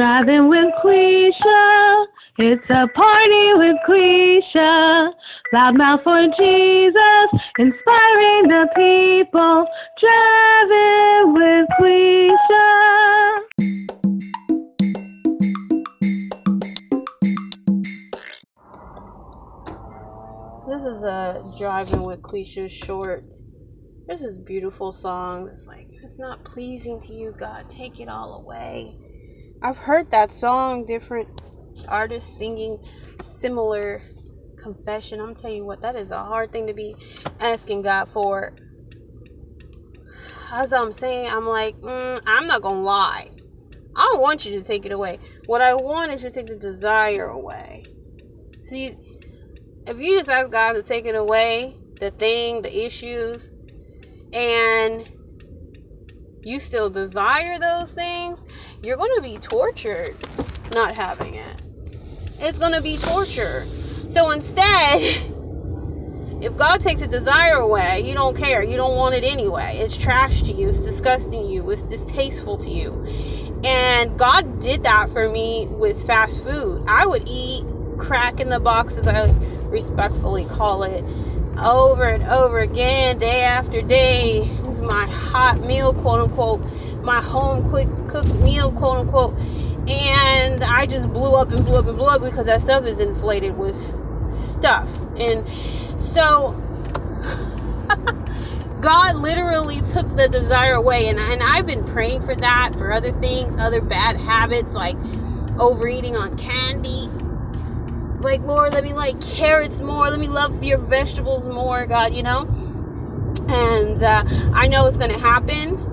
Driving with Quisha. It's a party with Quisha. Loudmouth for Jesus. Inspiring the people. Driving with Quisha. This is a driving with Quisha short. This is a beautiful song. It's like it's not pleasing to you, God. Take it all away. I've heard that song, different artists singing similar confession. I'm telling you what, that is a hard thing to be asking God for. As I'm saying, I'm like, mm, I'm not gonna lie. I don't want you to take it away. What I want is you to take the desire away. See, if you just ask God to take it away, the thing, the issues, and you still desire those things, you're going to be tortured not having it. It's going to be torture. So instead, if God takes a desire away, you don't care. You don't want it anyway. It's trash to you. It's disgusting to you. It's distasteful to you. And God did that for me with fast food. I would eat crack in the box, as I respectfully call it, over and over again, day after day. It was my hot meal, quote unquote, my home quick cooked meal, quote unquote. And I just blew up and blew up and blew up because that stuff is inflated with stuff. And so God literally took the desire away. And, and I've been praying for that, for other things, other bad habits like overeating on candy. Like, Lord, let me like carrots more. Let me love your vegetables more, God, you know? And uh, I know it's going to happen.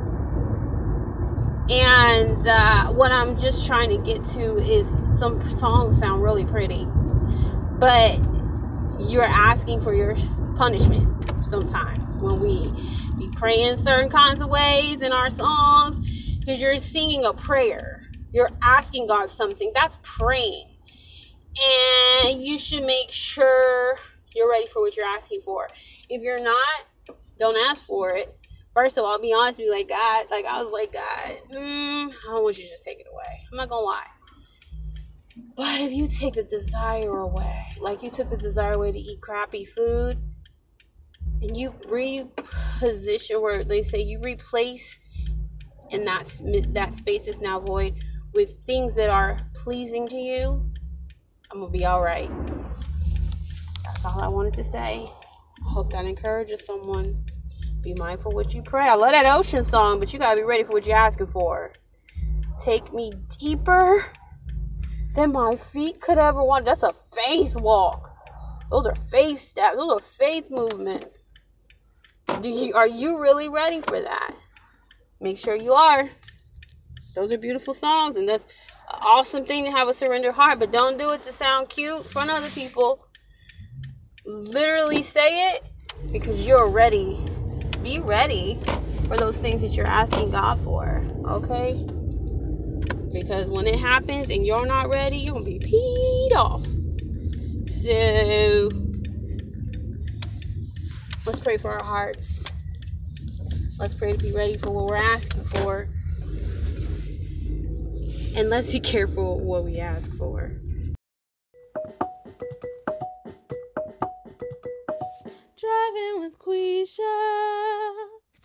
And uh, what I'm just trying to get to is some songs sound really pretty, but you're asking for your punishment sometimes when we be praying certain kinds of ways in our songs because you're singing a prayer. You're asking God something. That's praying. And you should make sure you're ready for what you're asking for. If you're not, don't ask for it. First of all, I'll be honest with you, like God, like I was like, God, mm, I don't want you to just take it away. I'm not gonna lie. But if you take the desire away, like you took the desire away to eat crappy food, and you reposition where they say you replace and that that space is now void with things that are pleasing to you i'm gonna be all right that's all i wanted to say i hope that encourages someone be mindful what you pray i love that ocean song but you gotta be ready for what you're asking for take me deeper than my feet could ever want that's a faith walk those are faith steps those are faith movements do you are you really ready for that? Make sure you are. Those are beautiful songs and that's an awesome thing to have a surrender heart, but don't do it to sound cute in front of other people. Literally say it because you're ready. Be ready for those things that you're asking God for, okay? Because when it happens and you're not ready, you're gonna be peed off. So Let's pray for our hearts. Let's pray to be ready for what we're asking for. And let's be careful what we ask for. Driving with Quisha.